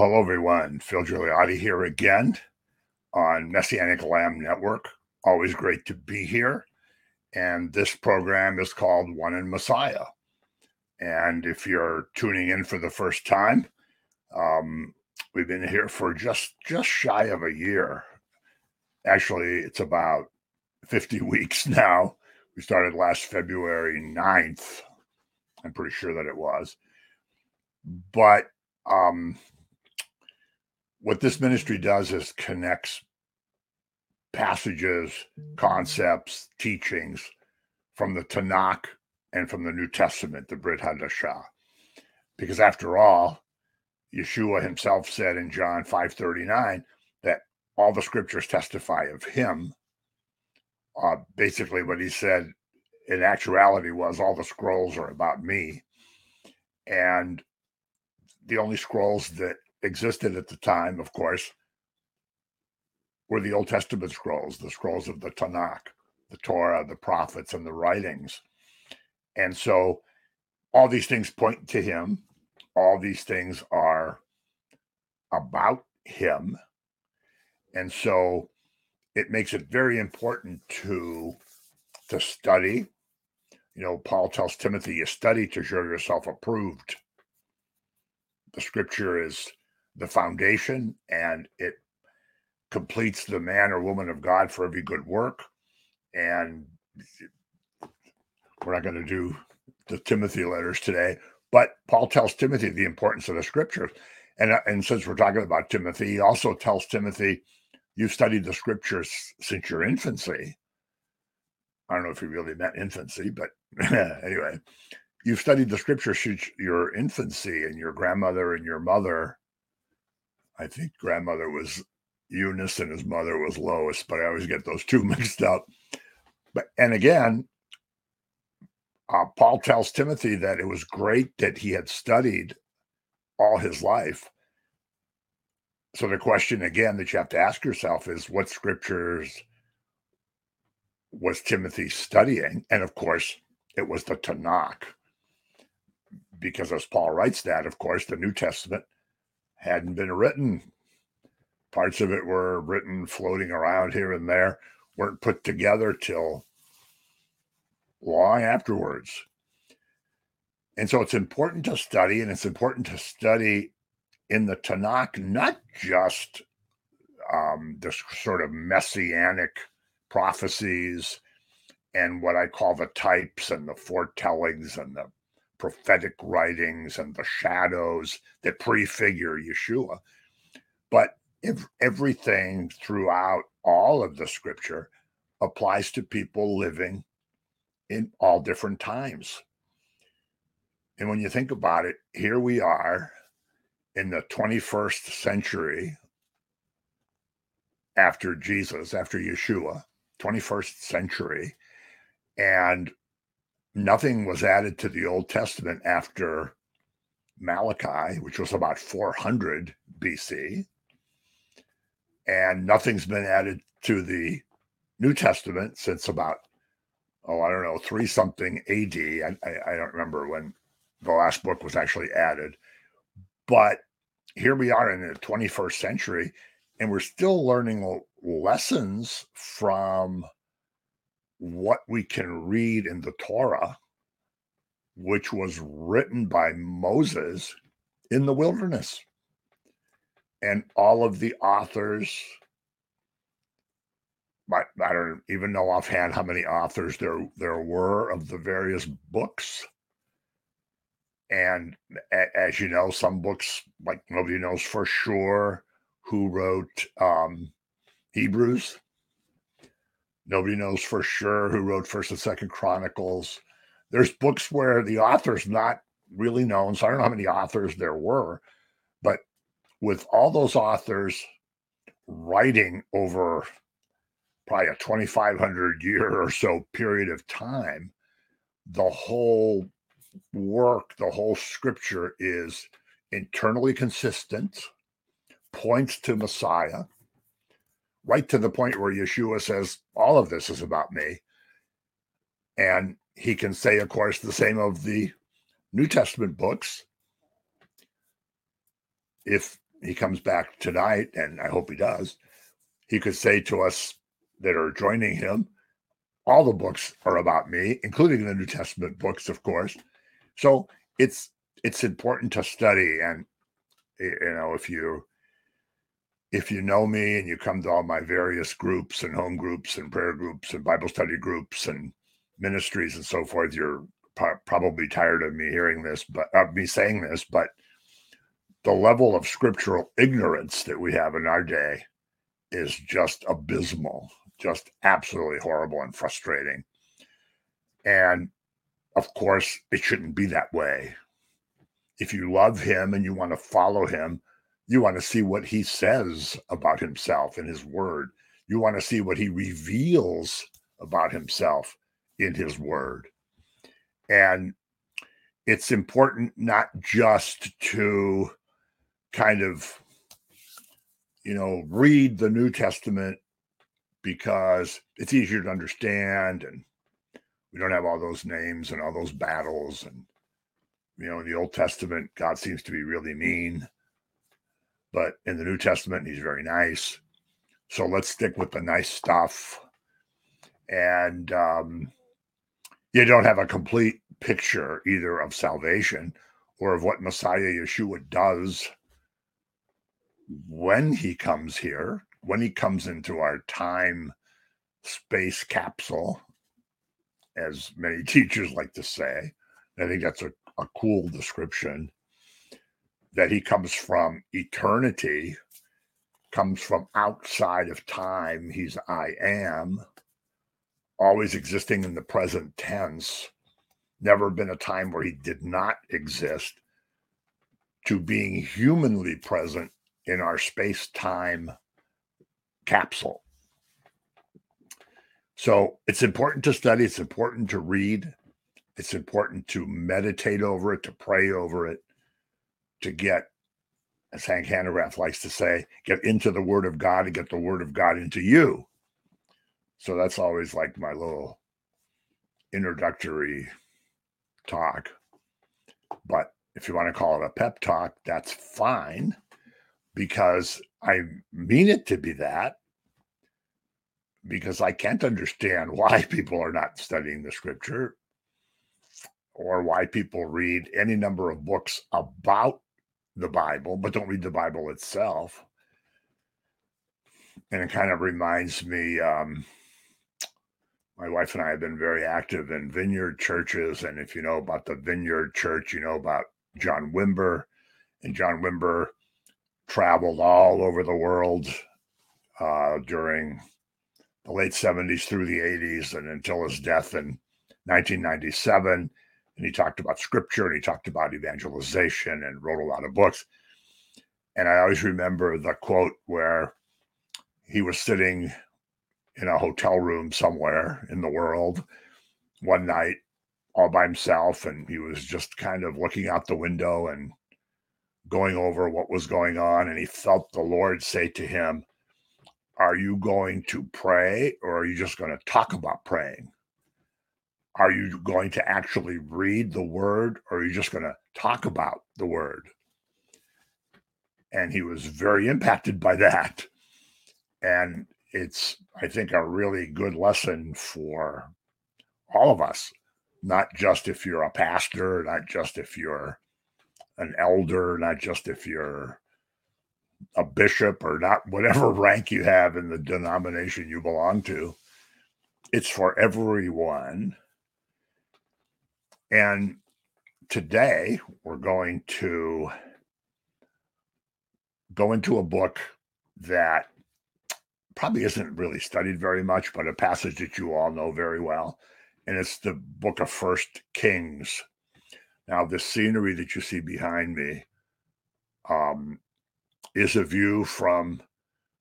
Hello, everyone. Phil Giuliani here again on Messianic Lamb Network. Always great to be here. And this program is called One in Messiah. And if you're tuning in for the first time, um, we've been here for just just shy of a year. Actually, it's about 50 weeks now. We started last February 9th. I'm pretty sure that it was. But um, what this ministry does is connects passages, concepts, teachings from the Tanakh and from the New Testament, the Brit Hadashah. Because after all, Yeshua himself said in John 5:39 that all the scriptures testify of him. Uh, basically, what he said in actuality was all the scrolls are about me. And the only scrolls that existed at the time, of course, were the Old Testament scrolls, the scrolls of the Tanakh, the Torah, the prophets, and the writings. And so all these things point to him. All these things are about him. And so it makes it very important to to study. You know, Paul tells Timothy, you study to show yourself approved. The scripture is the foundation and it completes the man or woman of God for every good work. And we're not going to do the Timothy letters today, but Paul tells Timothy the importance of the scriptures. And, uh, and since we're talking about Timothy, he also tells Timothy, You've studied the scriptures since your infancy. I don't know if he really meant infancy, but anyway, you've studied the scriptures since your infancy, and your grandmother and your mother I think grandmother was Eunice and his mother was Lois, but I always get those two mixed up. But and again, uh, Paul tells Timothy that it was great that he had studied all his life. So the question again that you have to ask yourself is what scriptures was Timothy studying? And of course, it was the Tanakh. Because as Paul writes that, of course, the New Testament hadn't been written. Parts of it were written floating around here and there, weren't put together till long afterwards. And so it's important to study, and it's important to study in the Tanakh, not just um, the sort of messianic prophecies and what I call the types and the foretellings and the prophetic writings and the shadows that prefigure Yeshua. But if everything throughout all of the scripture applies to people living in all different times. And when you think about it, here we are in the 21st century after Jesus, after Yeshua, 21st century. And nothing was added to the Old Testament after Malachi, which was about 400 BC. And nothing's been added to the New Testament since about, oh, I don't know, three something AD. I, I, I don't remember when the last book was actually added. But here we are in the 21st century, and we're still learning lessons from what we can read in the Torah, which was written by Moses in the wilderness. And all of the authors, I, I don't even know offhand how many authors there, there were of the various books. And as you know, some books, like nobody knows for sure who wrote um, Hebrews Nobody knows for sure who wrote First and Second Chronicles. There's books where the author's not really known. So I don't know how many authors there were, but with all those authors writing over probably a 2,500 year or so period of time, the whole work, the whole scripture is internally consistent, points to Messiah, right to the point where Yeshua says, All of this is about me. And he can say, of course, the same of the New Testament books. If he comes back tonight, and I hope he does, he could say to us that are joining him, all the books are about me, including the New Testament books, of course. So it's it's important to study, and you know if you if you know me and you come to all my various groups and home groups and prayer groups and Bible study groups and ministries and so forth, you're probably tired of me hearing this, but of me saying this, but the level of scriptural ignorance that we have in our day is just abysmal just absolutely horrible and frustrating. And of course, it shouldn't be that way. If you love him and you want to follow him, you want to see what he says about himself in his word. You want to see what he reveals about himself in his word. And it's important not just to kind of, you know, read the New Testament because it's easier to understand and we don't have all those names and all those battles and you know in the old testament god seems to be really mean but in the new testament he's very nice. So let's stick with the nice stuff. And um, you don't have a complete picture either of salvation or of what messiah yeshua does when he comes here when he comes into our time space capsule, as many teachers like to say, I think that's a, a cool description, that he comes from eternity, comes from outside of time. He's I am, always existing in the present tense, never been a time where he did not exist, to being humanly present in our space time capsule. So it's important to study, it's important to read, it's important to meditate over it, to pray over it, to get, as Hank Hanegraaff likes to say, get into the Word of God and get the Word of God into you. So that's always like my little introductory talk. But if you want to call it a pep talk, that's fine because I mean it to be that because I can't understand why people are not studying the scripture or why people read any number of books about the Bible, but don't read the Bible itself. And it kind of reminds me, um, my wife and I have been very active in vineyard churches. And if you know about the vineyard church, you know about John Wimber. And John Wimber traveled all over the world uh, during the late 70s through the 80s and until his death in 1997. And he talked about scripture and he talked about evangelization and wrote a lot of books. And I always remember the quote where he was sitting in a hotel room somewhere in the world one night all by himself and he was just kind of looking out the window and going over what was going on, and he felt the Lord say to him, Are you going to pray or are you just going to talk about praying? Are you going to actually read the word or are you just going to talk about the word? And he was very impacted by that. And it's, I think, a really good lesson for all of us, not just if you're a pastor, not just if you're an elder, not just if you're a bishop or not, whatever rank you have in the denomination you belong to. It's for everyone. And today we're going to go into a book that probably isn't really studied very much, but a passage that you all know very well. And it's the book of First Kings. Now, the scenery that you see behind me um, is a view from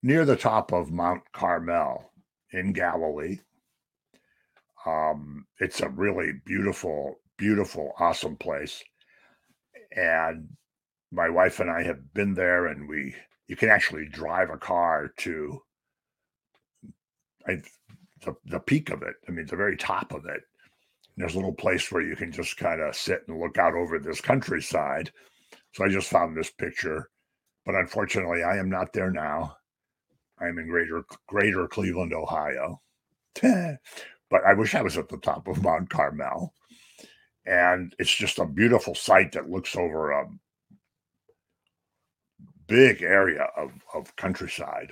near the top of Mount Carmel in Galilee. Um, it's a really beautiful, beautiful, awesome place. And my wife and I have been there, and we you can actually drive a car to I, the, the peak of it. I mean, the very top of it there's a little place where you can just kind of sit and look out over this countryside. So I just found this picture but unfortunately, I am not there now. I am in greater greater Cleveland, Ohio. but I wish I was at the top of Mount Carmel. And it's just a beautiful site that looks over a big area of, of countryside.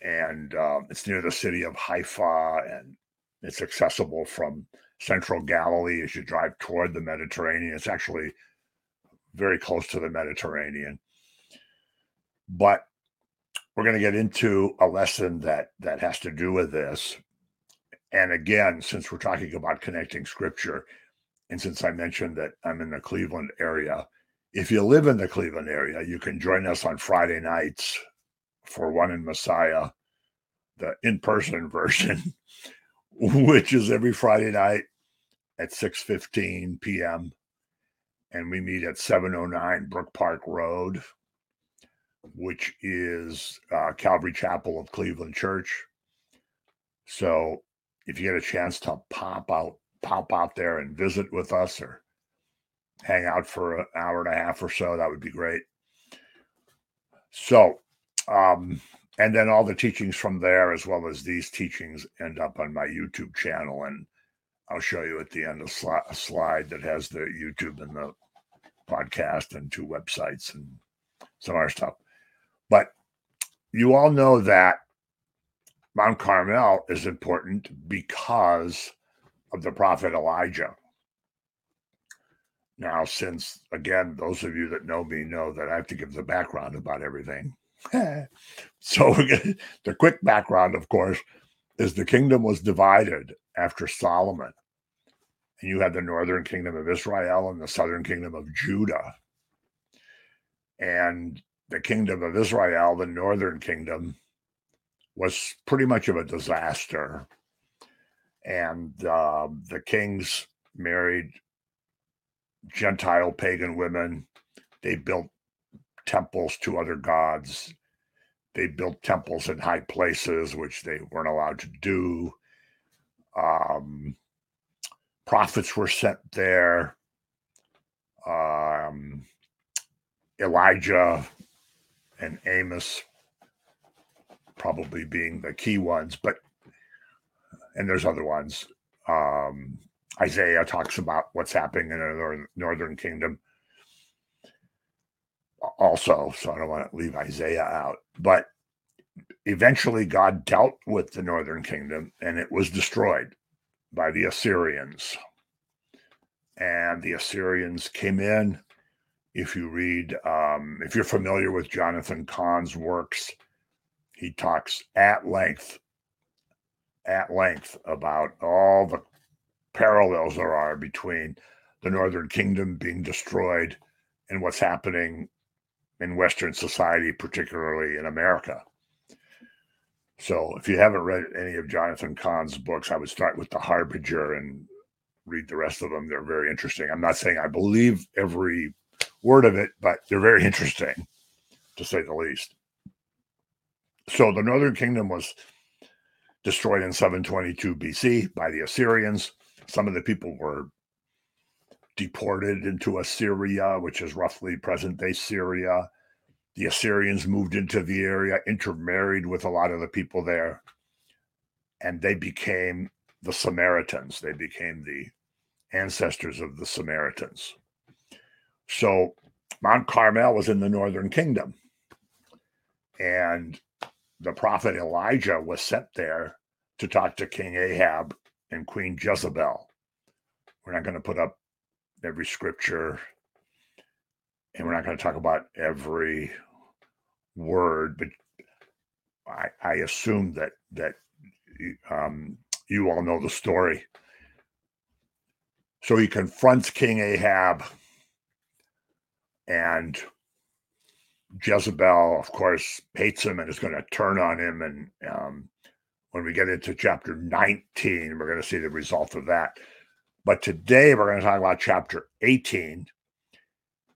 And uh, it's near the city of Haifa, and it's accessible from central Galilee as you drive toward the Mediterranean. It's actually very close to the Mediterranean. But we're going to get into a lesson that that has to do with this. And again, since we're talking about connecting scripture, and since I mentioned that I'm in the Cleveland area, if you live in the Cleveland area, you can join us on Friday nights for One in Messiah, the in person version, which is every Friday night at 6:15 p.m. and we meet at 709 Brook Park Road, which is uh, Calvary Chapel of Cleveland Church. So if you get a chance to pop out, pop out there and visit with us or hang out for an hour and a half or so, that would be great. So, um, and then all the teachings from there, as well as these teachings, end up on my YouTube channel. And I'll show you at the end a, a slide that has the YouTube and the podcast and two websites and some other stuff. But you all know that Mount Carmel is important because of the prophet Elijah. Now, since again, those of you that know me know that I have to give the background about everything. so, the quick background, of course, is the kingdom was divided after Solomon. And you had the northern kingdom of Israel and the southern kingdom of Judah. And the kingdom of Israel, the northern kingdom, was pretty much of a disaster. And uh, the kings married Gentile pagan women. They built temples to other gods. They built temples in high places, which they weren't allowed to do. Um, prophets were sent there. Um, Elijah and Amos probably being the key ones, but and there's other ones. Um, Isaiah talks about what's happening in the northern, northern kingdom also, so I don't want to leave Isaiah out. But eventually, God dealt with the northern kingdom and it was destroyed by the Assyrians. And the Assyrians came in. If you read, um, if you're familiar with Jonathan Cahn's works, he talks at length, at length about all the parallels there are between the Northern Kingdom being destroyed and what's happening in Western society, particularly in America. So, if you haven't read any of Jonathan Cahn's books, I would start with The Harbinger and read the rest of them. They're very interesting. I'm not saying I believe every word of it, but they're very interesting, to say the least. So, the Northern Kingdom was destroyed in 722 BC by the Assyrians. Some of the people were deported into Assyria, which is roughly present day Syria. The Assyrians moved into the area, intermarried with a lot of the people there, and they became the Samaritans. They became the ancestors of the Samaritans. So Mount Carmel was in the northern kingdom. And the prophet Elijah was sent there to talk to King Ahab and Queen Jezebel. We're not going to put up every scripture and we're not going to talk about every word, but I, I assume that that um, you all know the story. So he confronts King Ahab, and Jezebel, of course, hates him and is going to turn on him. And um, when we get into chapter 19, we're going to see the result of that. But today we're going to talk about chapter 18.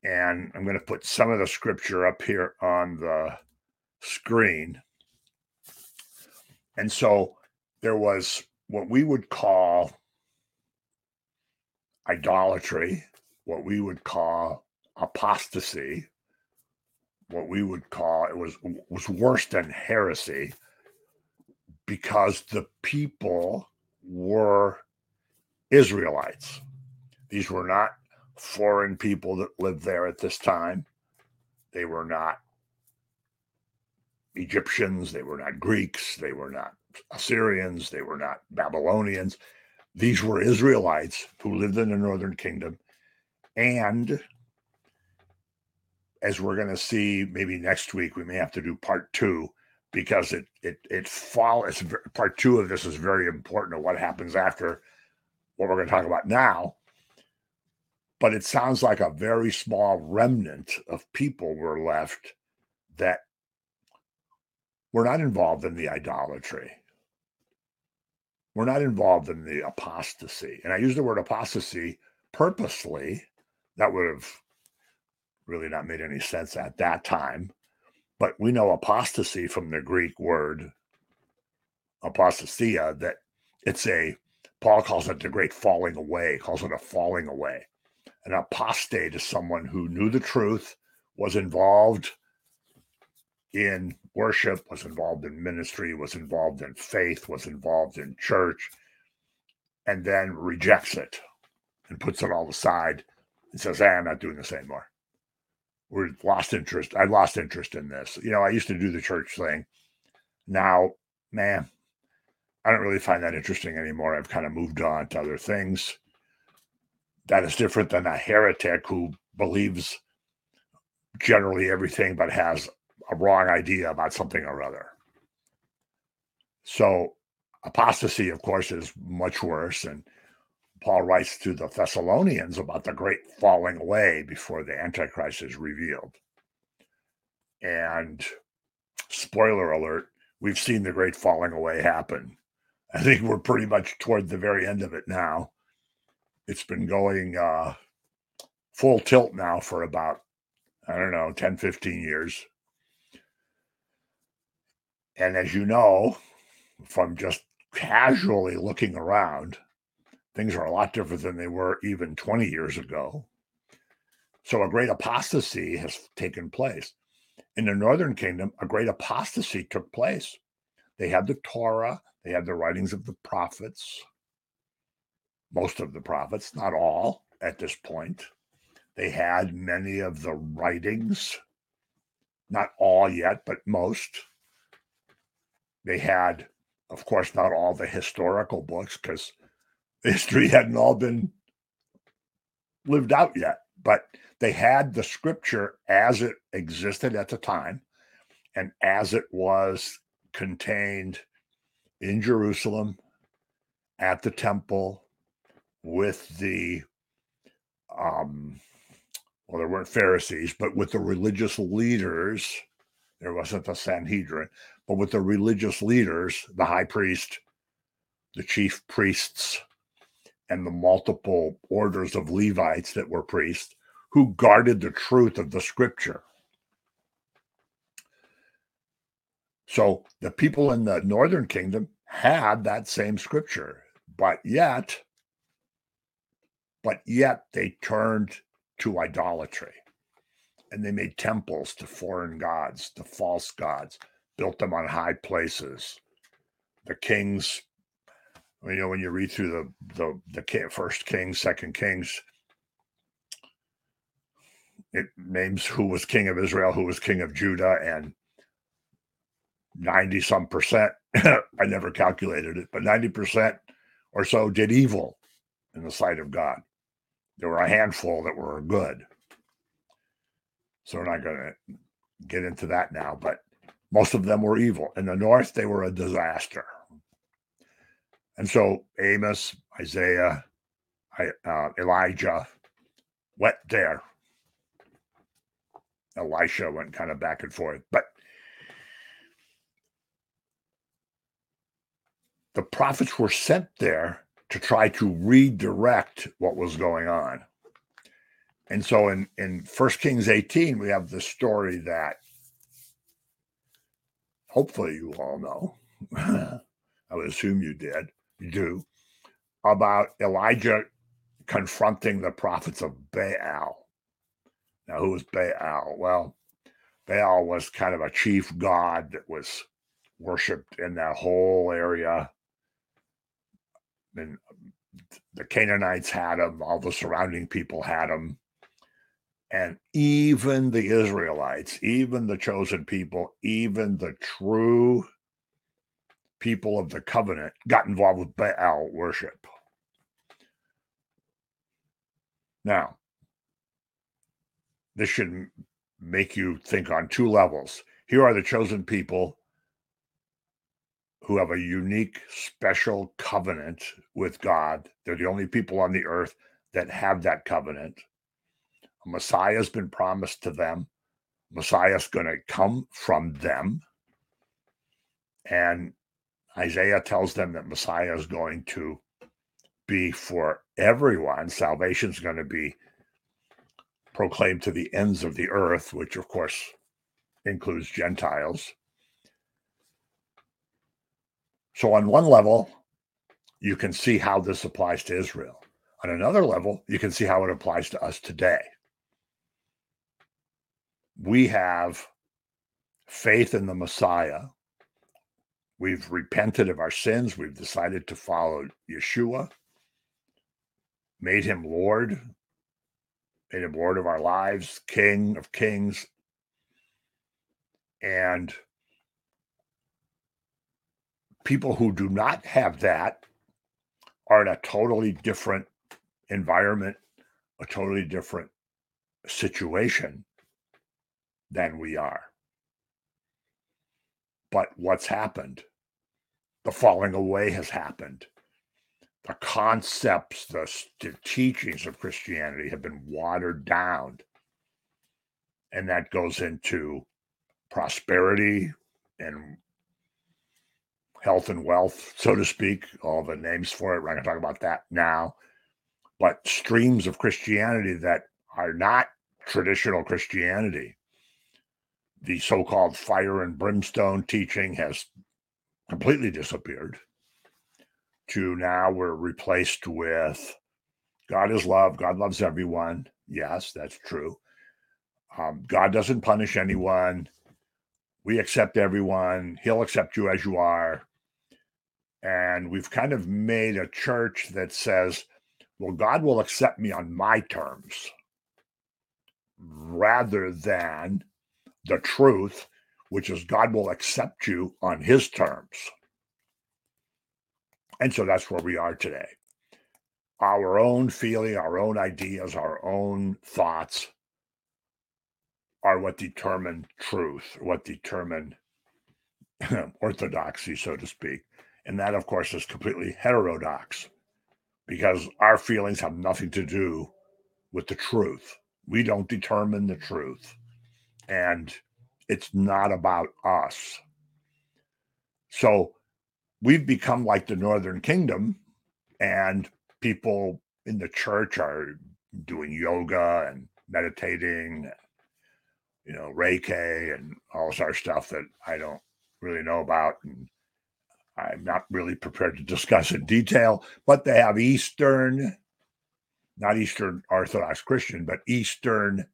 And I'm going to put some of the scripture up here on the screen. And so there was what we would call idolatry, what we would call apostasy, what we would call it was was worse than heresy because the people were Israelites. These were not foreign people that lived there at this time. They were not Egyptians, they were not Greeks, they were not Assyrians, they were not Babylonians. These were Israelites who lived in the northern kingdom. And as we're going to see maybe next week, we may have to do part two because it it it follows. Part two of this is very important to what happens after what we're going to talk about now. But it sounds like a very small remnant of people were left that were not involved in the idolatry. We're not involved in the apostasy. And I use the word apostasy purposely. That would have really not made any sense at that time. But we know apostasy from the Greek word apostasia, that it's a, Paul calls it the great falling away, calls it a falling away. An apostate is someone who knew the truth, was involved in worship, was involved in ministry, was involved in faith, was involved in church, and then rejects it and puts it all aside and says, hey, I'm not doing this anymore. We're lost interest. I lost interest in this. You know, I used to do the church thing. Now, man, I don't really find that interesting anymore. I've kind of moved on to other things. That is different than a heretic who believes generally everything but has a wrong idea about something or other. So apostasy, of course, is much worse. And Paul writes to the Thessalonians about the great falling away before the Antichrist is revealed. And spoiler alert, we've seen the great falling away happen. I think we're pretty much toward the very end of it now. It's been going uh, full tilt now for about, I don't know, 10, 15 years. And as you know, from just casually looking around, things are a lot different than they were even 20 years ago. So a great apostasy has taken place. In the northern kingdom, a great apostasy took place. They had the Torah, they had the writings of the prophets, most of the prophets, not all at this point. They had many of the writings, not all yet, but most they had, of course, not all the historical books because history hadn't all been lived out yet, but they had the scripture as it existed at the time and as it was contained in Jerusalem at the temple with the um well there weren't Pharisees but with the religious leaders there wasn't the Sanhedrin but with the religious leaders, the high priest, the chief priests, and the multiple orders of Levites that were priests who guarded the truth of the scripture. So the people in the northern kingdom had that same scripture, but yet, but yet they turned to idolatry and they made temples to foreign gods, to false gods built them on high places. The kings, you know, when you read through the the the first kings, second kings, it names who was king of Israel, who was king of Judah, and 90 some percent, I never calculated it, but 90 percent or so did evil in the sight of God. There were a handful that were good. So we're not going to get into that now, but most of them were evil. In the north, they were a disaster. And so Amos, Isaiah, uh, Elijah went there. Elisha went kind of back and forth. But the prophets were sent there to try to redirect what was going on. And so in, in 1 Kings 18, we have the story that hopefully you all know, I would assume you did, do, about Elijah confronting the prophets of Baal. Now, who was Baal? Well, Baal was kind of a chief god that was worshipped in that whole area. And the Canaanites had him, all the surrounding people had him. And even the Israelites, even the chosen people, even the true people of the covenant got involved with Baal worship. Now, this should make you think on two levels. Here are the chosen people who have a unique, special covenant with God. They're the only people on the earth that have that covenant. A Messiah has been promised to them. Messiah's going to come from them. And Isaiah tells them that Messiah is going to be for everyone. Salvation is going to be proclaimed to the ends of the earth, which of course includes Gentiles. So, on one level, you can see how this applies to Israel. On another level, you can see how it applies to us today. We have faith in the Messiah. We've repented of our sins. We've decided to follow Yeshua, made him Lord, made him Lord of our lives, King of kings. And people who do not have that are in a totally different environment, a totally different situation than we are. But what's happened? The falling away has happened the concepts, the, the teachings of Christianity have been watered down. And that goes into prosperity and health and wealth, so to speak, all the names for it. We're not going to talk about that now. But streams of Christianity that are not traditional Christianity. The so called fire and brimstone teaching has completely disappeared to now we're replaced with God is love. God loves everyone. Yes, that's true. Um, God doesn't punish anyone. We accept everyone. He'll accept you as you are. And we've kind of made a church that says, well, God will accept me on my terms rather than the truth, which is God will accept you on his terms. And so that's where we are today. Our own feeling, our own ideas, our own thoughts are what determine truth, what determine orthodoxy, so to speak. And that, of course, is completely heterodox because our feelings have nothing to do with the truth. We don't determine the truth. And it's not about us. So we've become like the Northern Kingdom, and people in the church are doing yoga and meditating, you know, Reiki and all this other stuff that I don't really know about. And I'm not really prepared to discuss in detail, but they have Eastern, not Eastern Orthodox Christian, but Eastern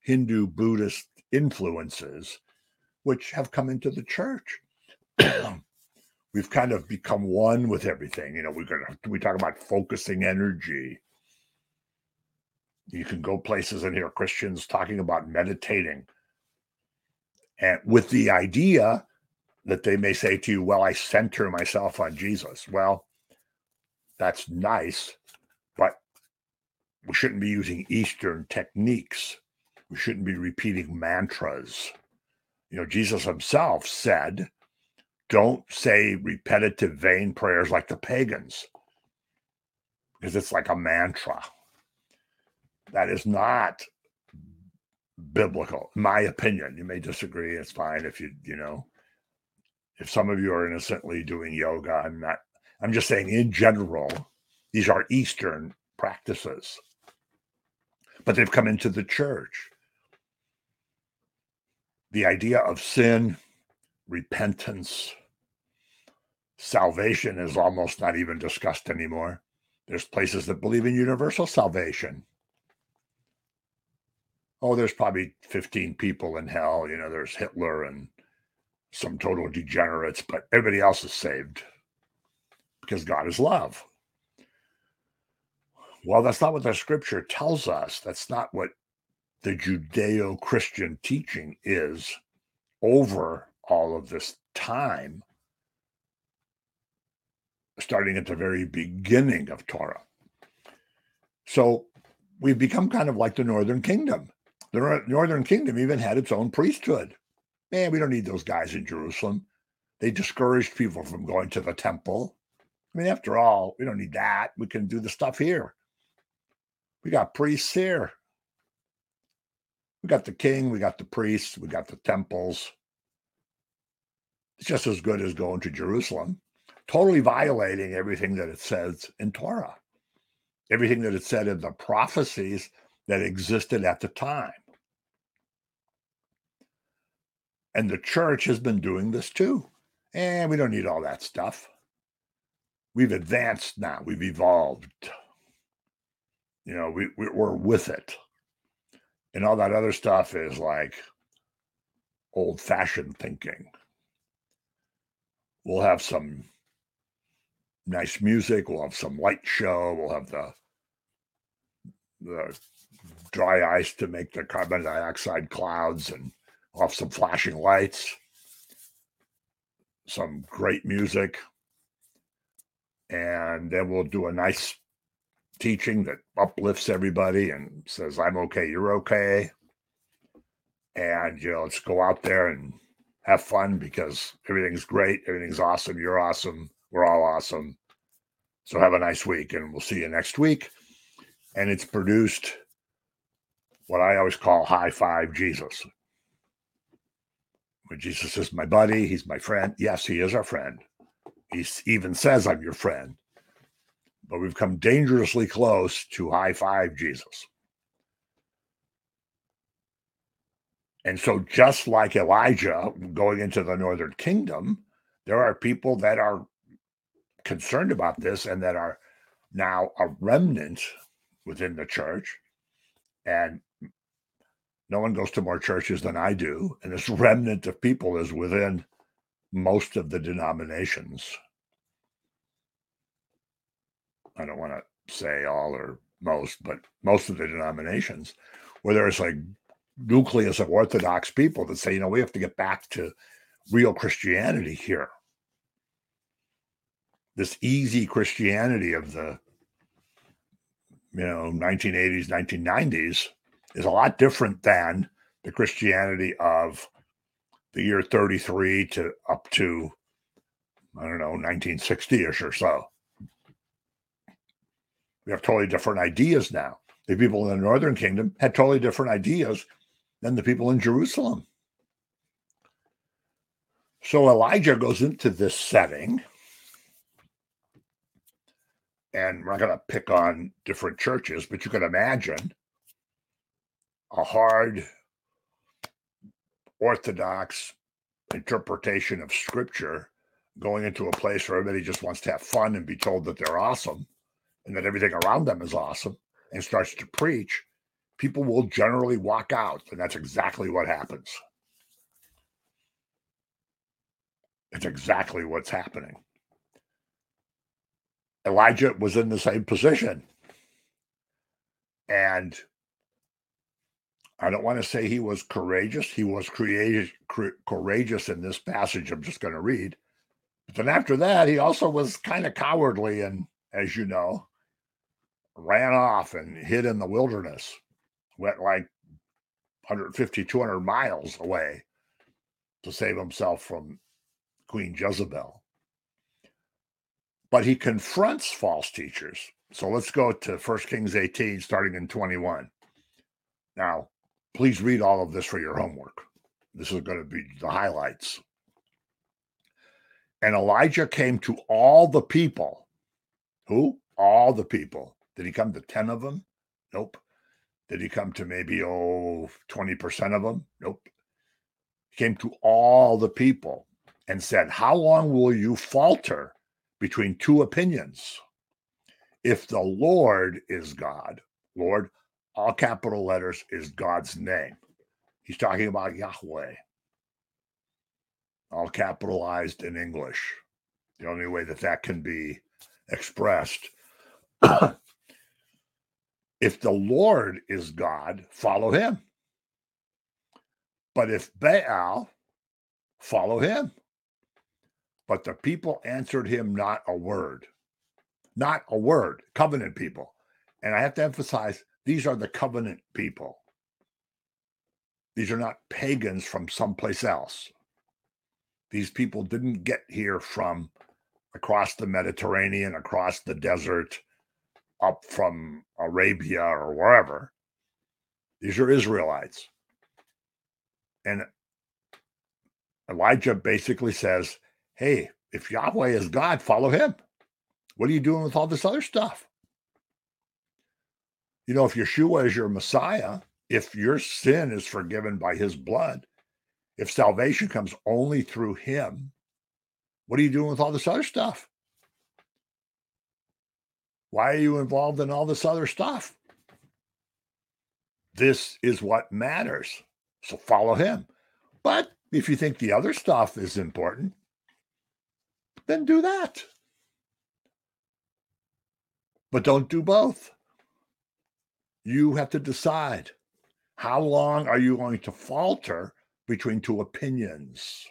Hindu Buddhist influences, which have come into the church. we've kind of become one with everything. You know, we're gonna we talk about focusing energy. You can go places and hear Christians talking about meditating. And with the idea that they may say to you, Well, I center myself on Jesus. Well, that's nice, but we shouldn't be using Eastern techniques. We shouldn't be repeating mantras. You know, Jesus himself said, don't say repetitive vain prayers like the pagans. Because it's like a mantra. That is not biblical in my opinion. You may disagree it's fine if you you know. If some of you are innocently doing yoga i'm not i'm just saying in general these are eastern practices. But they've come into the church the idea of sin repentance, salvation is almost not even discussed anymore. There's places that believe in universal salvation. oh, there's probably 15 people in hell. You know, there's Hitler and some total degenerates, but everybody else is saved because God is love. Well, that's not what the scripture tells us. That's not what the Judeo Christian teaching is over all of this time, starting at the very beginning of Torah. So we've become kind of like the Northern Kingdom. The Northern Kingdom even had its own priesthood. Man, we don't need those guys in Jerusalem. They discouraged people from going to the temple. I mean, after all, we don't need that. We can do the stuff here. We got priests here. We got the king, we got the priests, we got the temples. It's just as good as going to Jerusalem, totally violating everything that it says in Torah, everything that it said in the prophecies that existed at the time. And the church has been doing this too. And we don't need all that stuff. We've advanced now, we've evolved. You know, we, we're with it. And all that other stuff is like old fashioned thinking. We'll have some nice music. We'll have some light show. We'll have the the dry ice to make the carbon dioxide clouds and we'll some flashing lights, some great music. And then we'll do a nice teaching that uplifts everybody and says, I'm okay, you're okay. And, you know, let's go out there and have fun because everything's great, everything's awesome, you're awesome, we're all awesome. So have a nice week and we'll see you next week. And it's produced what I always call high five Jesus. When Jesus is my buddy, he's my friend. Yes, he is our friend. He even says, I'm your friend but we've come dangerously close to high five Jesus. And so, just like Elijah going into the northern kingdom, there are people that are concerned about this and that are now a remnant within the church. And no one goes to more churches than I do. And this remnant of people is within most of the denominations. I don't want to say all or most, but most of the denominations where there's like nucleus of Orthodox people that say, you know, we have to get back to real Christianity here. This easy Christianity of the, you know, 1980s, 1990s is a lot different than the Christianity of the year 33 to up to, I don't know, 1960 ish or so. We have totally different ideas now. The people in the northern kingdom had totally different ideas than the people in Jerusalem. So Elijah goes into this setting, and we're not going to pick on different churches, but you can imagine a hard orthodox interpretation of scripture going into a place where everybody just wants to have fun and be told that they're awesome and that everything around them is awesome and starts to preach, people will generally walk out. And that's exactly what happens. It's exactly what's happening. Elijah was in the same position. And I don't want to say he was courageous. He was creative, courageous in this passage I'm just going to read. But then after that, he also was kind of cowardly. And as you know, ran off and hid in the wilderness, went like 150, 200 miles away to save himself from Queen Jezebel. But he confronts false teachers. So let's go to 1 Kings 18, starting in 21. Now, please read all of this for your homework. This is going to be the highlights. And Elijah came to all the people. Who? All the people did he come to 10 of them? Nope. Did he come to maybe, oh, 20% of them? Nope. He came to all the people and said, How long will you falter between two opinions? If the Lord is God, Lord, all capital letters, is God's name. He's talking about Yahweh, all capitalized in English. The only way that that can be expressed. If the Lord is God, follow him. But if Baal, follow him. But the people answered him not a word. Not a word. Covenant people. And I have to emphasize these are the covenant people. These are not pagans from someplace else. These people didn't get here from across the Mediterranean, across the desert, up from Arabia or wherever. These are Israelites. And Elijah basically says, Hey, if Yahweh is God, follow him. What are you doing with all this other stuff? You know, if Yeshua is your Messiah, if your sin is forgiven by his blood, if salvation comes only through him, what are you doing with all this other stuff? Why are you involved in all this other stuff? This is what matters. So follow him. But if you think the other stuff is important, then do that. But don't do both. You have to decide how long are you going to falter between two opinions?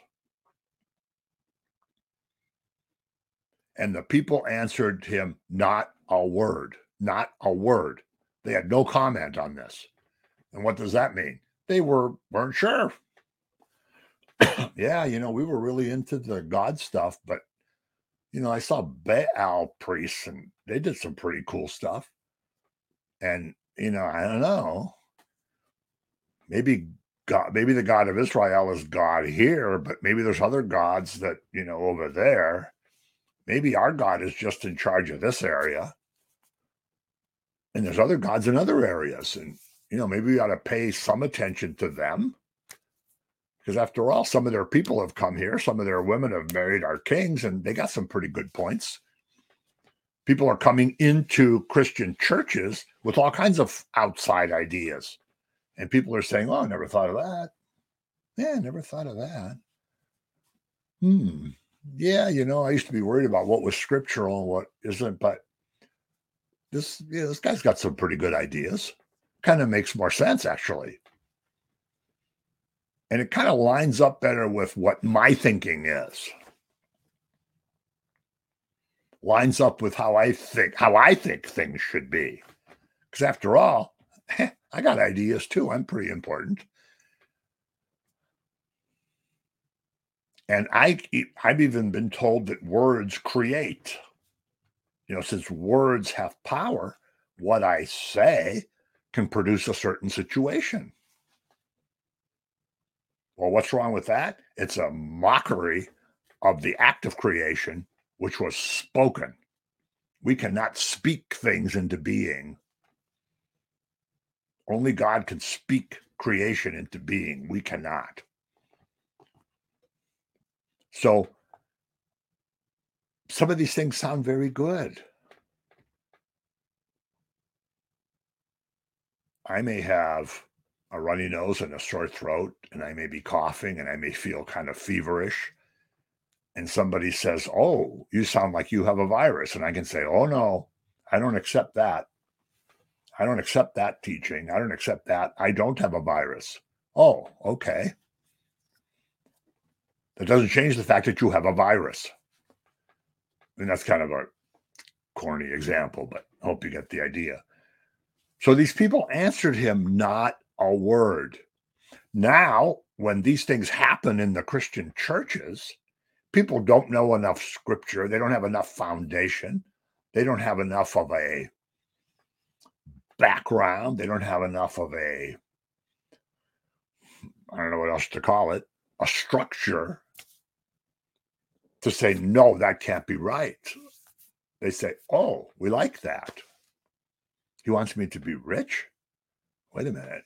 And the people answered him, Not a word, not a word. They had no comment on this. And what does that mean? They were weren't sure. yeah, you know, we were really into the God stuff, but you know, I saw Baal priests and they did some pretty cool stuff. And, you know, I don't know. Maybe God, maybe the God of Israel is God here, but maybe there's other gods that, you know, over there. Maybe our God is just in charge of this area. And there's other gods in other areas. And, you know, maybe we ought to pay some attention to them. Because after all, some of their people have come here. Some of their women have married our kings, and they got some pretty good points. People are coming into Christian churches with all kinds of outside ideas. And people are saying, Oh, I never thought of that. Yeah, never thought of that. Hmm. Yeah, you know, I used to be worried about what was scriptural and what isn't, but this yeah, this guy's got some pretty good ideas. Kind of makes more sense, actually. And it kind of lines up better with what my thinking is. Lines up with how I think how I think things should be. Because after all, I got ideas too. I'm pretty important. And I, I've even been told that words create. You know, since words have power, what I say can produce a certain situation. Well, what's wrong with that? It's a mockery of the act of creation, which was spoken. We cannot speak things into being only God can speak creation into being. We cannot. So some of these things sound very good. I may have a runny nose and a sore throat, and I may be coughing and I may feel kind of feverish. And somebody says, Oh, you sound like you have a virus. And I can say, Oh, no, I don't accept that. I don't accept that teaching. I don't accept that. I don't have a virus. Oh, okay. That doesn't change the fact that you have a virus. And that's kind of a corny example, but I hope you get the idea. So these people answered him not a word. Now, when these things happen in the Christian churches, people don't know enough scripture. They don't have enough foundation. They don't have enough of a background. They don't have enough of a, I don't know what else to call it, a structure to say, no, that can't be right. They say, oh, we like that. He wants me to be rich? Wait a minute.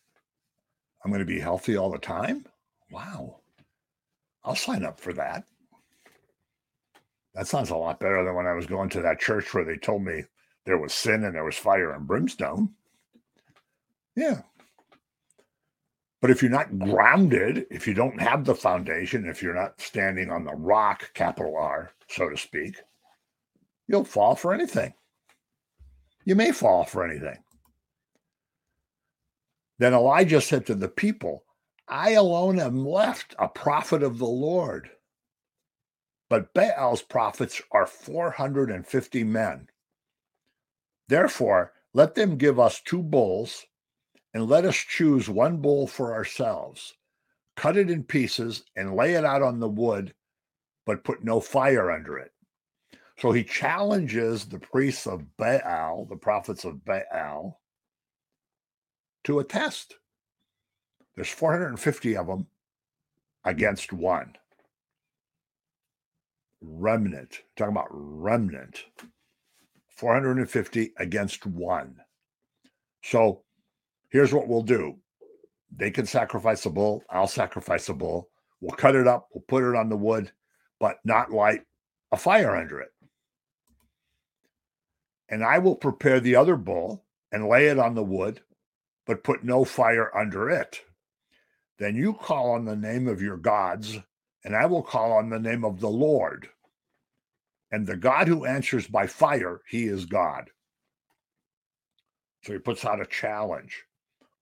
I'm going to be healthy all the time? Wow. I'll sign up for that. That sounds a lot better than when I was going to that church where they told me there was sin and there was fire and brimstone. Yeah. But if you're not grounded, if you don't have the foundation, if you're not standing on the rock, capital R, so to speak, you'll fall for anything. You may fall for anything. Then Elijah said to the people, I alone am left, a prophet of the Lord. But Baal's prophets are 450 men. Therefore, let them give us two bulls, and let us choose one bull for ourselves. Cut it in pieces and lay it out on the wood, but put no fire under it. So he challenges the priests of Baal, the prophets of Baal, to a test. There's 450 of them against one. Remnant. Talking about remnant. 450 against one. So here's what we'll do. They can sacrifice a bull. I'll sacrifice a bull. We'll cut it up. We'll put it on the wood, but not light a fire under it. And I will prepare the other bull and lay it on the wood, but put no fire under it. Then you call on the name of your gods, and I will call on the name of the Lord. And the God who answers by fire, he is God. So he puts out a challenge.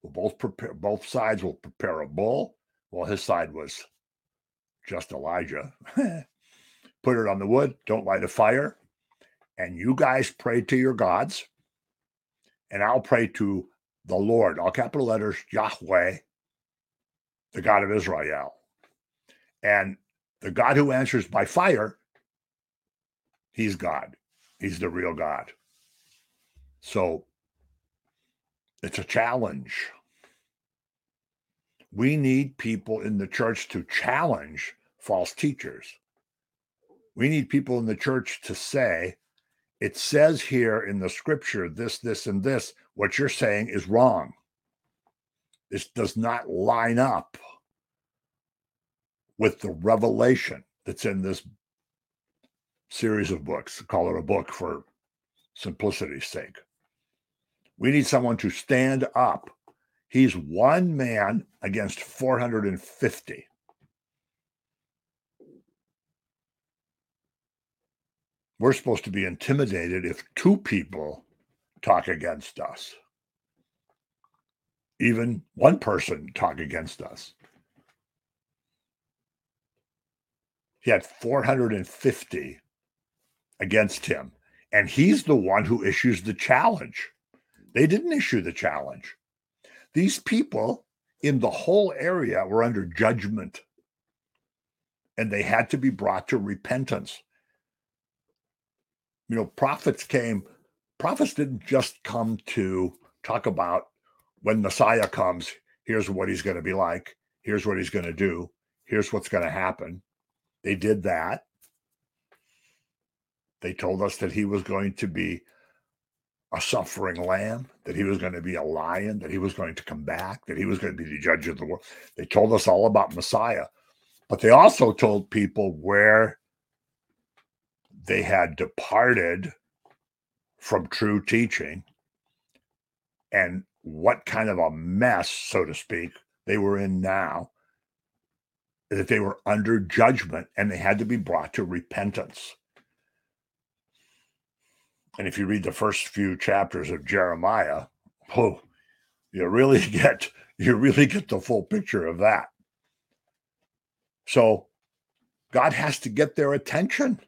We'll both prepare both sides will prepare a bull. Well, his side was just Elijah. Put it on the wood, don't light a fire. And you guys pray to your gods, and I'll pray to the Lord, all capital letters, Yahweh, the God of Israel. And the God who answers by fire, he's God. He's the real God. So it's a challenge. We need people in the church to challenge false teachers. We need people in the church to say, it says here in the scripture this, this, and this. What you're saying is wrong. This does not line up with the revelation that's in this series of books. Call it a book for simplicity's sake. We need someone to stand up. He's one man against 450. We're supposed to be intimidated if two people talk against us. Even one person talk against us. He had 450 against him. And he's the one who issues the challenge. They didn't issue the challenge. These people in the whole area were under judgment and they had to be brought to repentance. You know, prophets came, prophets didn't just come to talk about when Messiah comes, here's what he's going to be like, here's what he's going to do, here's what's going to happen. They did that. They told us that he was going to be a suffering lamb, that he was going to be a lion, that he was going to come back, that he was going to be the judge of the world. They told us all about Messiah, but they also told people where they had departed from true teaching and what kind of a mess, so to speak, they were in now that they were under judgment and they had to be brought to repentance. And if you read the first few chapters of Jeremiah, oh, you really get you really get the full picture of that. So God has to get their attention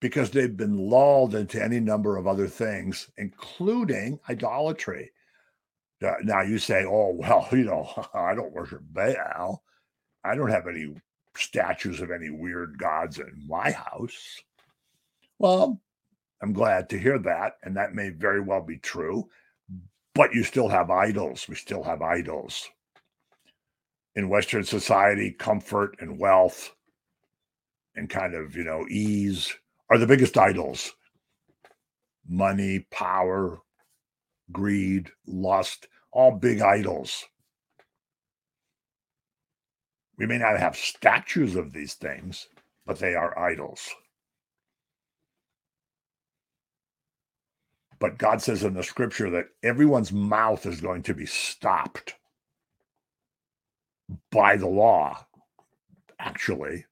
because they've been lulled into any number of other things, including idolatry. Now you say, oh, well, you know, I don't worship Baal. I don't have any statues of any weird gods in my house. Well, I'm glad to hear that. And that may very well be true. But you still have idols. We still have idols. In Western society, comfort and wealth and kind of, you know, ease are the biggest idols. Money, power, greed, lust, all big idols. We may not have statues of these things, but they are idols. But God says in the scripture that everyone's mouth is going to be stopped by the law, actually.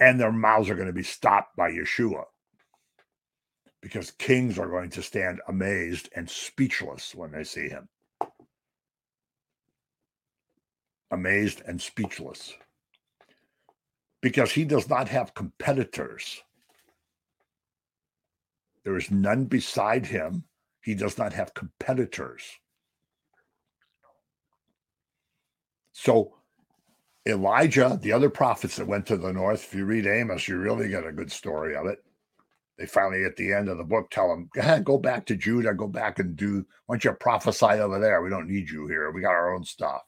And their mouths are going to be stopped by Yeshua because kings are going to stand amazed and speechless when they see him. Amazed and speechless because he does not have competitors. There is none beside him. He does not have competitors. So, Elijah, the other prophets that went to the north, if you read Amos, you really get a good story of it. They finally, at the end of the book, tell him, go back to Judah, go back and do, why don't you prophesy over there? We don't need you here. We got our own stuff.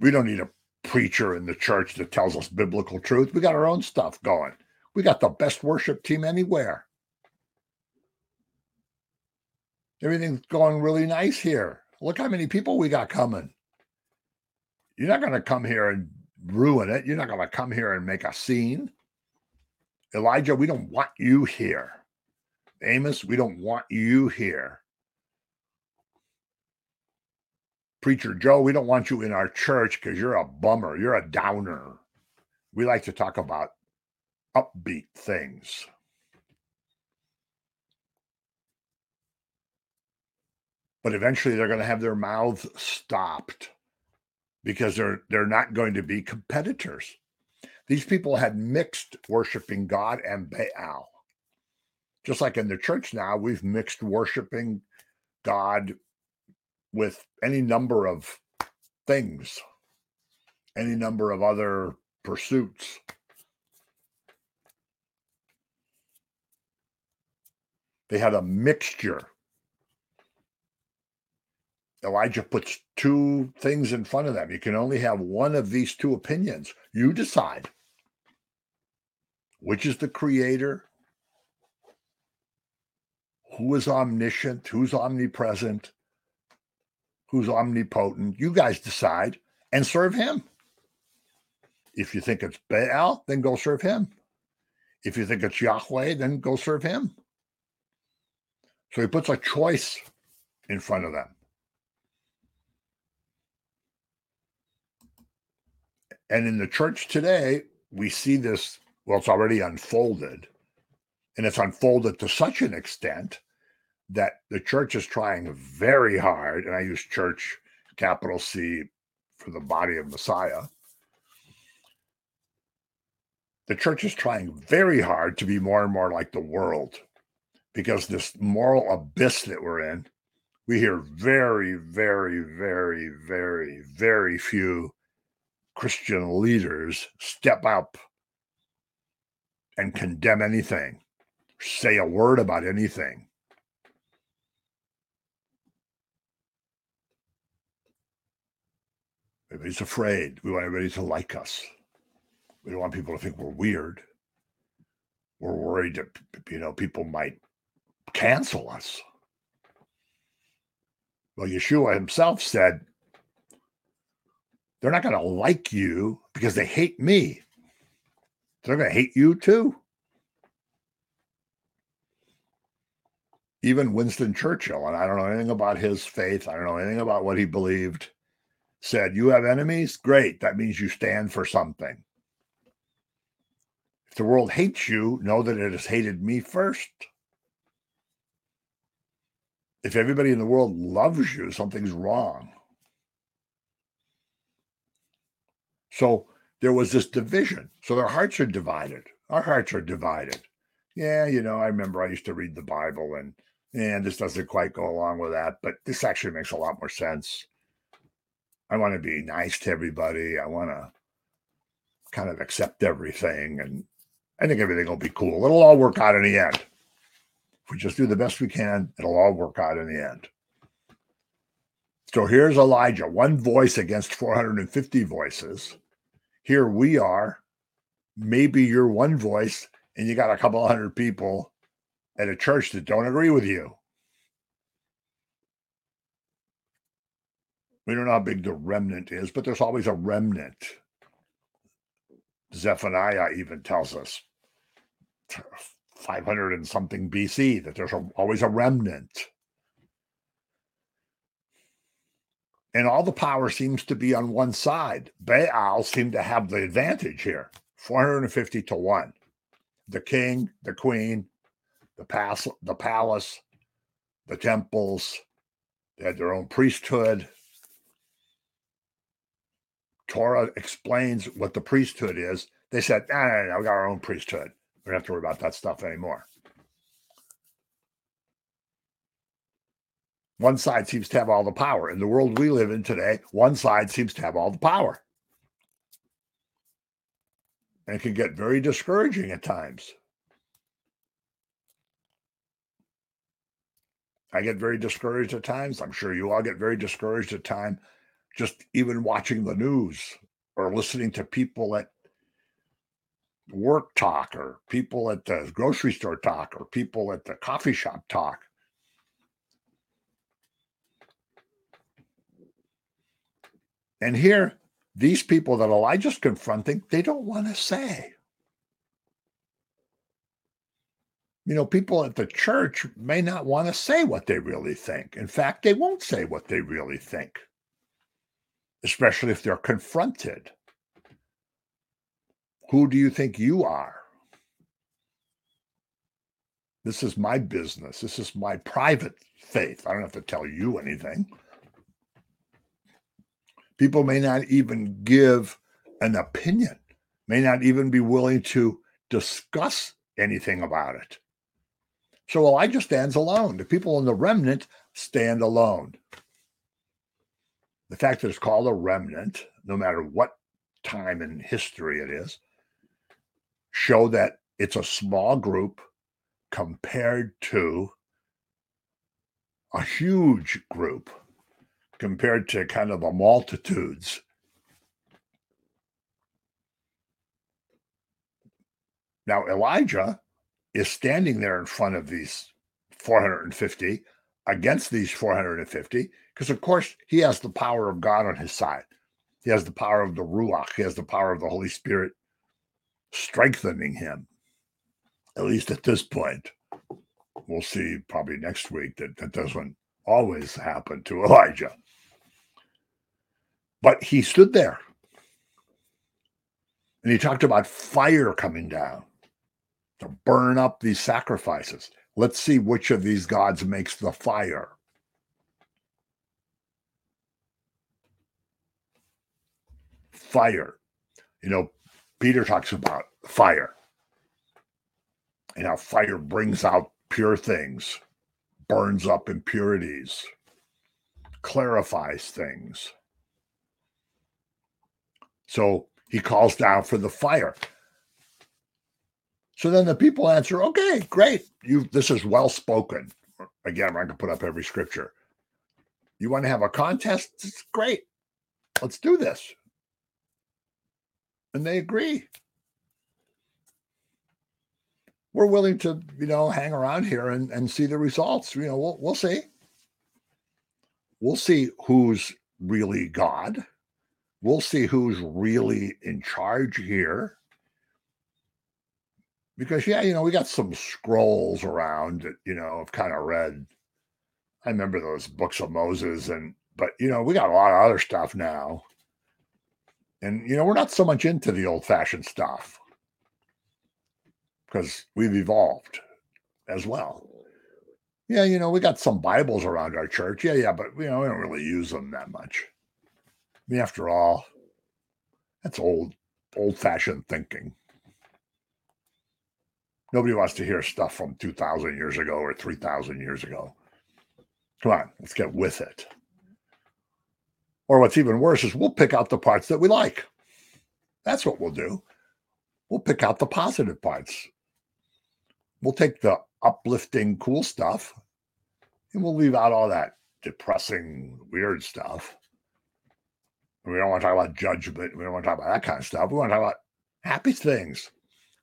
We don't need a preacher in the church that tells us biblical truth. We got our own stuff going. We got the best worship team anywhere. Everything's going really nice here. Look how many people we got coming. You're not going to come here and ruin it. You're not going to come here and make a scene. Elijah, we don't want you here. Amos, we don't want you here. Preacher Joe, we don't want you in our church because you're a bummer. You're a downer. We like to talk about upbeat things. But eventually they're going to have their mouths stopped because they're they're not going to be competitors. These people had mixed worshiping God and Baal. Just like in the church now, we've mixed worshiping God with any number of things, any number of other pursuits. They had a mixture. Elijah puts two things in front of them. You can only have one of these two opinions. You decide which is the creator, who is omniscient, who's omnipresent, who's omnipotent. You guys decide and serve him. If you think it's Baal, then go serve him. If you think it's Yahweh, then go serve him. So he puts a choice in front of them. And in the church today, we see this, well, it's already unfolded. And it's unfolded to such an extent that the church is trying very hard, and I use church capital C for the body of Messiah. The church is trying very hard to be more and more like the world because this moral abyss that we're in, we hear very, very, very, very, very few Christian leaders step up and condemn anything, say a word about anything. Everybody's afraid. We want everybody to like us. We don't want people to think we're weird. We're worried that you know people might cancel us. Well, Yeshua himself said, they're not going to like you because they hate me. They're going to hate you too. Even Winston Churchill, and I don't know anything about his faith, I don't know anything about what he believed said, You have enemies? Great. That means you stand for something. If the world hates you, know that it has hated me first. If everybody in the world loves you, something's wrong. So there was this division. So their hearts are divided. Our hearts are divided. Yeah, you know, I remember I used to read the Bible and and this doesn't quite go along with that, but this actually makes a lot more sense. I want to be nice to everybody. I want to kind of accept everything. And I think everything will be cool. It'll all work out in the end. If we just do the best we can, it'll all work out in the end. So here's Elijah, one voice against 450 voices. Here we are. Maybe you're one voice and you got a couple hundred people at a church that don't agree with you. We don't know how big the remnant is, but there's always a remnant. Zephaniah even tells us 500 and something BC, that there's a, always a remnant. And all the power seems to be on one side. Baal seemed to have the advantage here 450 to 1. The king, the queen, the, pas- the palace, the temples, they had their own priesthood. Torah explains what the priesthood is. They said, no, no, no, we got our own priesthood. We don't have to worry about that stuff anymore. One side seems to have all the power. In the world we live in today, one side seems to have all the power. And it can get very discouraging at times. I get very discouraged at times. I'm sure you all get very discouraged at times, just even watching the news or listening to people at work talk or people at the grocery store talk or people at the coffee shop talk. And here, these people that Elijah's confronting, they don't want to say. You know, people at the church may not want to say what they really think. In fact, they won't say what they really think, especially if they're confronted. Who do you think you are? This is my business. This is my private faith. I don't have to tell you anything. People may not even give an opinion, may not even be willing to discuss anything about it. So Elijah stands alone. The people in the remnant stand alone. The fact that it's called a remnant, no matter what time in history it is, show that it's a small group compared to a huge group compared to kind of the multitudes. Now, Elijah is standing there in front of these 450 against these 450 because, of course, he has the power of God on his side. He has the power of the Ruach, he has the power of the Holy Spirit strengthening him, at least at this point. We'll see probably next week that that doesn't always happen to Elijah. But he stood there and he talked about fire coming down to burn up these sacrifices. Let's see which of these gods makes the fire. Fire. You know, Peter talks about fire and how fire brings out pure things, burns up impurities, clarifies things. So he calls down for the fire. So then the people answer, okay, great. You this is well spoken. Again, not gonna put up every scripture. You want to have a contest? It's great. Let's do this. And they agree. We're willing to, you know, hang around here and, and see the results. You know, we'll we'll see. We'll see who's really God We'll see who's really in charge here. Because, yeah, you know, we got some scrolls around that, you know, I've kind of read. I remember those books of Moses, and, but, you know, we got a lot of other stuff now. And, you know, we're not so much into the old fashioned stuff because we've evolved as well. Yeah, you know, we got some Bibles around our church. Yeah, yeah, but, you know, we don't really use them that much. I mean, after all, that's old, old fashioned thinking. Nobody wants to hear stuff from 2,000 years ago or 3,000 years ago. Come on, let's get with it. Or what's even worse is we'll pick out the parts that we like. That's what we'll do. We'll pick out the positive parts. We'll take the uplifting, cool stuff and we'll leave out all that depressing, weird stuff. We don't want to talk about judgment. We don't want to talk about that kind of stuff. We want to talk about happy things.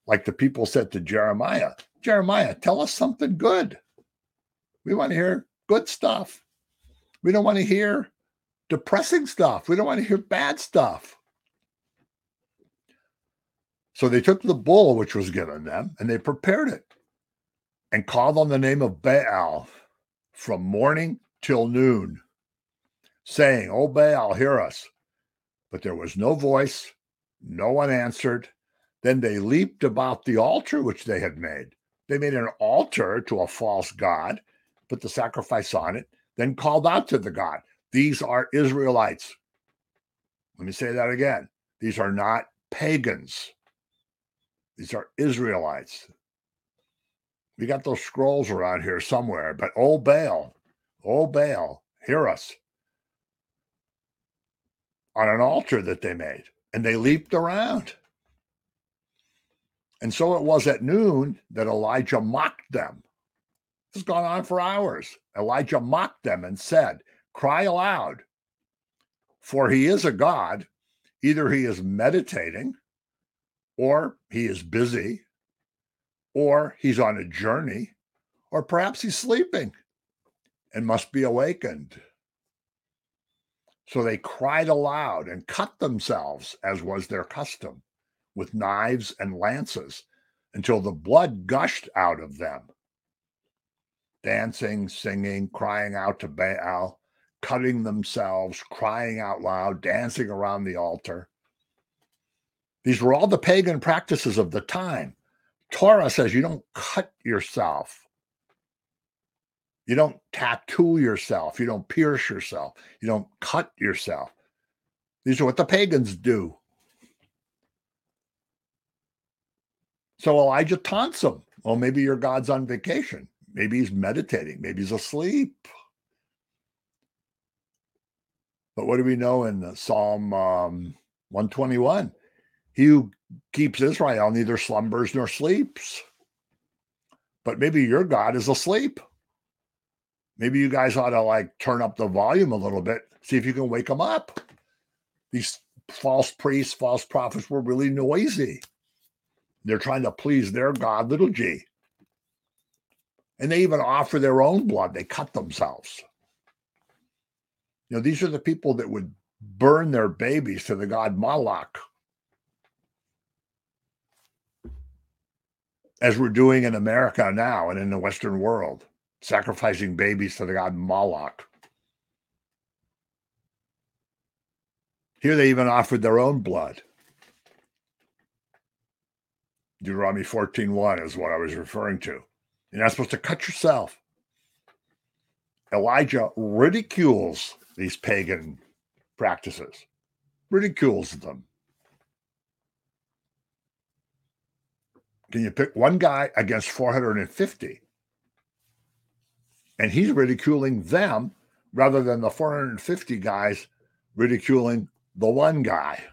Like the people said to Jeremiah, Jeremiah, tell us something good. We want to hear good stuff. We don't want to hear depressing stuff. We don't want to hear bad stuff. So they took the bull which was given them and they prepared it. and called on the name of Baal from morning till noon, saying, O Baal, hear us. But there was no voice, no one answered. Then they leaped about the altar which they had made. They made an altar to a false god, put the sacrifice on it, then called out to the God. These are Israelites. Let me say that again. These are not pagans. These are Israelites. We got those scrolls around here somewhere, but old Baal, old Baal, hear us. On an altar that they made, and they leaped around. And so it was at noon that Elijah mocked them. This has gone on for hours. Elijah mocked them and said, Cry aloud, for he is a God. Either he is meditating, or he is busy, or he's on a journey, or perhaps he's sleeping and must be awakened. So they cried aloud and cut themselves, as was their custom, with knives and lances until the blood gushed out of them. Dancing, singing, crying out to Baal, cutting themselves, crying out loud, dancing around the altar. These were all the pagan practices of the time. Torah says you don't cut yourself. You don't tattoo yourself. You don't pierce yourself. You don't cut yourself. These are what the pagans do. So Elijah taunts them. Well, maybe your God's on vacation. Maybe he's meditating. Maybe he's asleep. But what do we know in Psalm um, 121? He who keeps Israel neither slumbers nor sleeps. But maybe your God is asleep. Maybe you guys ought to like turn up the volume a little bit, see if you can wake him up. These false priests, false prophets were really noisy. They're trying to please their God, little g. And they even offer their own blood. They cut themselves. You know, these are the people that would burn their babies to the god Moloch. As we're doing in America now and in the Western world, sacrificing babies to the god Moloch. Here they even offered their own blood. Deuteronomy 14.1 is what I was referring to. You're not supposed to cut yourself. Elijah ridicules these pagan practices, ridicules them. Can you pick one guy against 450? And he's ridiculing them rather than the 450 guys ridiculing the one guy.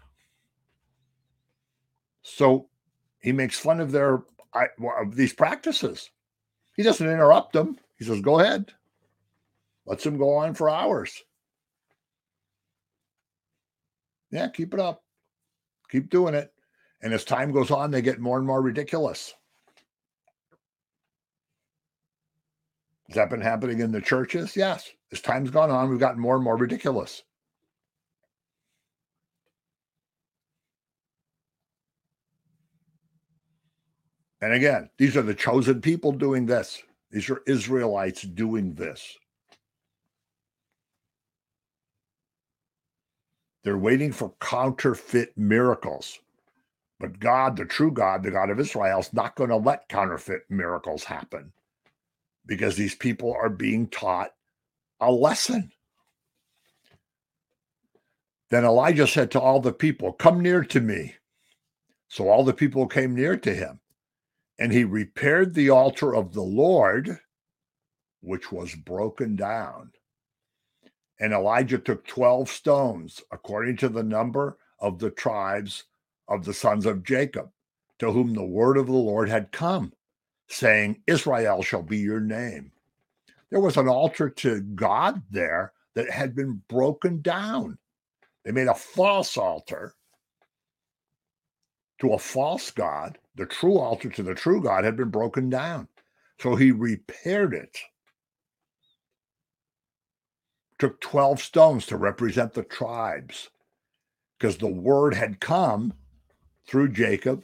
So he makes fun of their of these practices. He doesn't interrupt them. He says, "Go ahead." Lets him go on for hours. Yeah, keep it up. Keep doing it. And as time goes on, they get more and more ridiculous. Has that been happening in the churches? Yes. As time's gone on, we've gotten more and more ridiculous. And again, these are the chosen people doing this. These are Israelites doing this. They're waiting for counterfeit miracles. But God, the true God, the God of Israel, is not going to let counterfeit miracles happen because these people are being taught a lesson. Then Elijah said to all the people, Come near to me. So all the people came near to him. And he repaired the altar of the Lord, which was broken down. And Elijah took 12 stones, according to the number of the tribes of the sons of Jacob, to whom the word of the Lord had come, saying, Israel shall be your name. There was an altar to God there that had been broken down. They made a false altar to a false God, the true altar to the true God had been broken down. So he repaired it. Took 12 stones to represent the tribes because the word had come through Jacob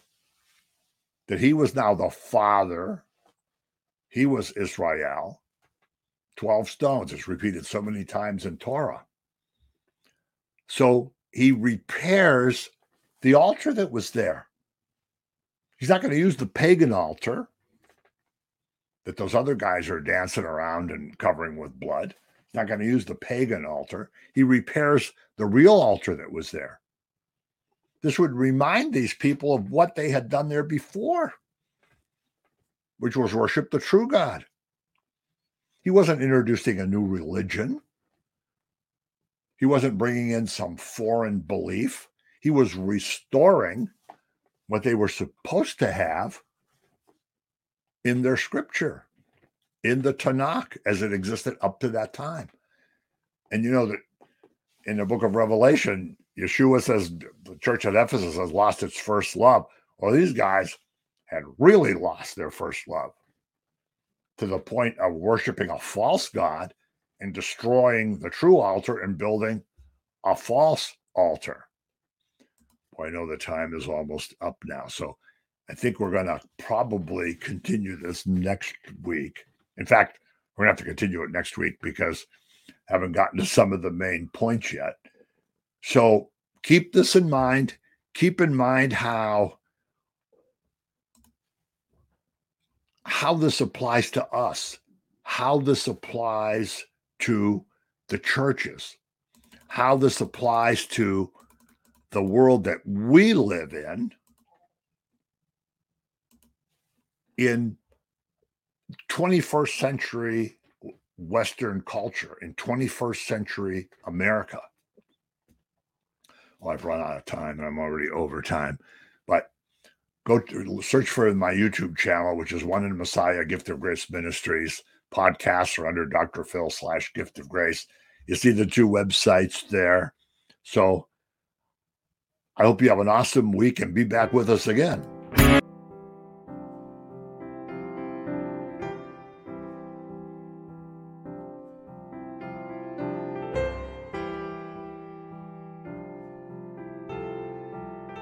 that he was now the father. He was Israel. 12 stones. is repeated so many times in Torah. So he repairs the altar that was there. He's not going to use the pagan altar that those other guys are dancing around and covering with blood. Not going to use the pagan altar. He repairs the real altar that was there. This would remind these people of what they had done there before, which was worship the true God. He wasn't introducing a new religion. He wasn't bringing in some foreign belief. He was restoring what they were supposed to have in their scripture, in the Tanakh as it existed up to that time. And you know that in the book of Revelation, Yeshua says the church at Ephesus has lost its first love. Well, these guys had really lost their first love to the point of worshiping a false God and destroying the true altar and building a false altar. Well, I know the time is almost up now. So I think we're going to probably continue this next week. In fact, we're going to have to continue it next week because I haven't gotten to some of the main points yet. So keep this in mind. Keep in mind how how this applies to us, how this applies to the churches, how this applies to the world that we live in in 21st century Western culture, in 21st century America. Well, I've run out of time and I'm already over time, but go to search for my YouTube channel, which is One in Messiah Gift of Grace Ministries. Podcasts are under Dr. Phil slash Gift of Grace. You see the two websites there. So I hope you have an awesome week and be back with us again.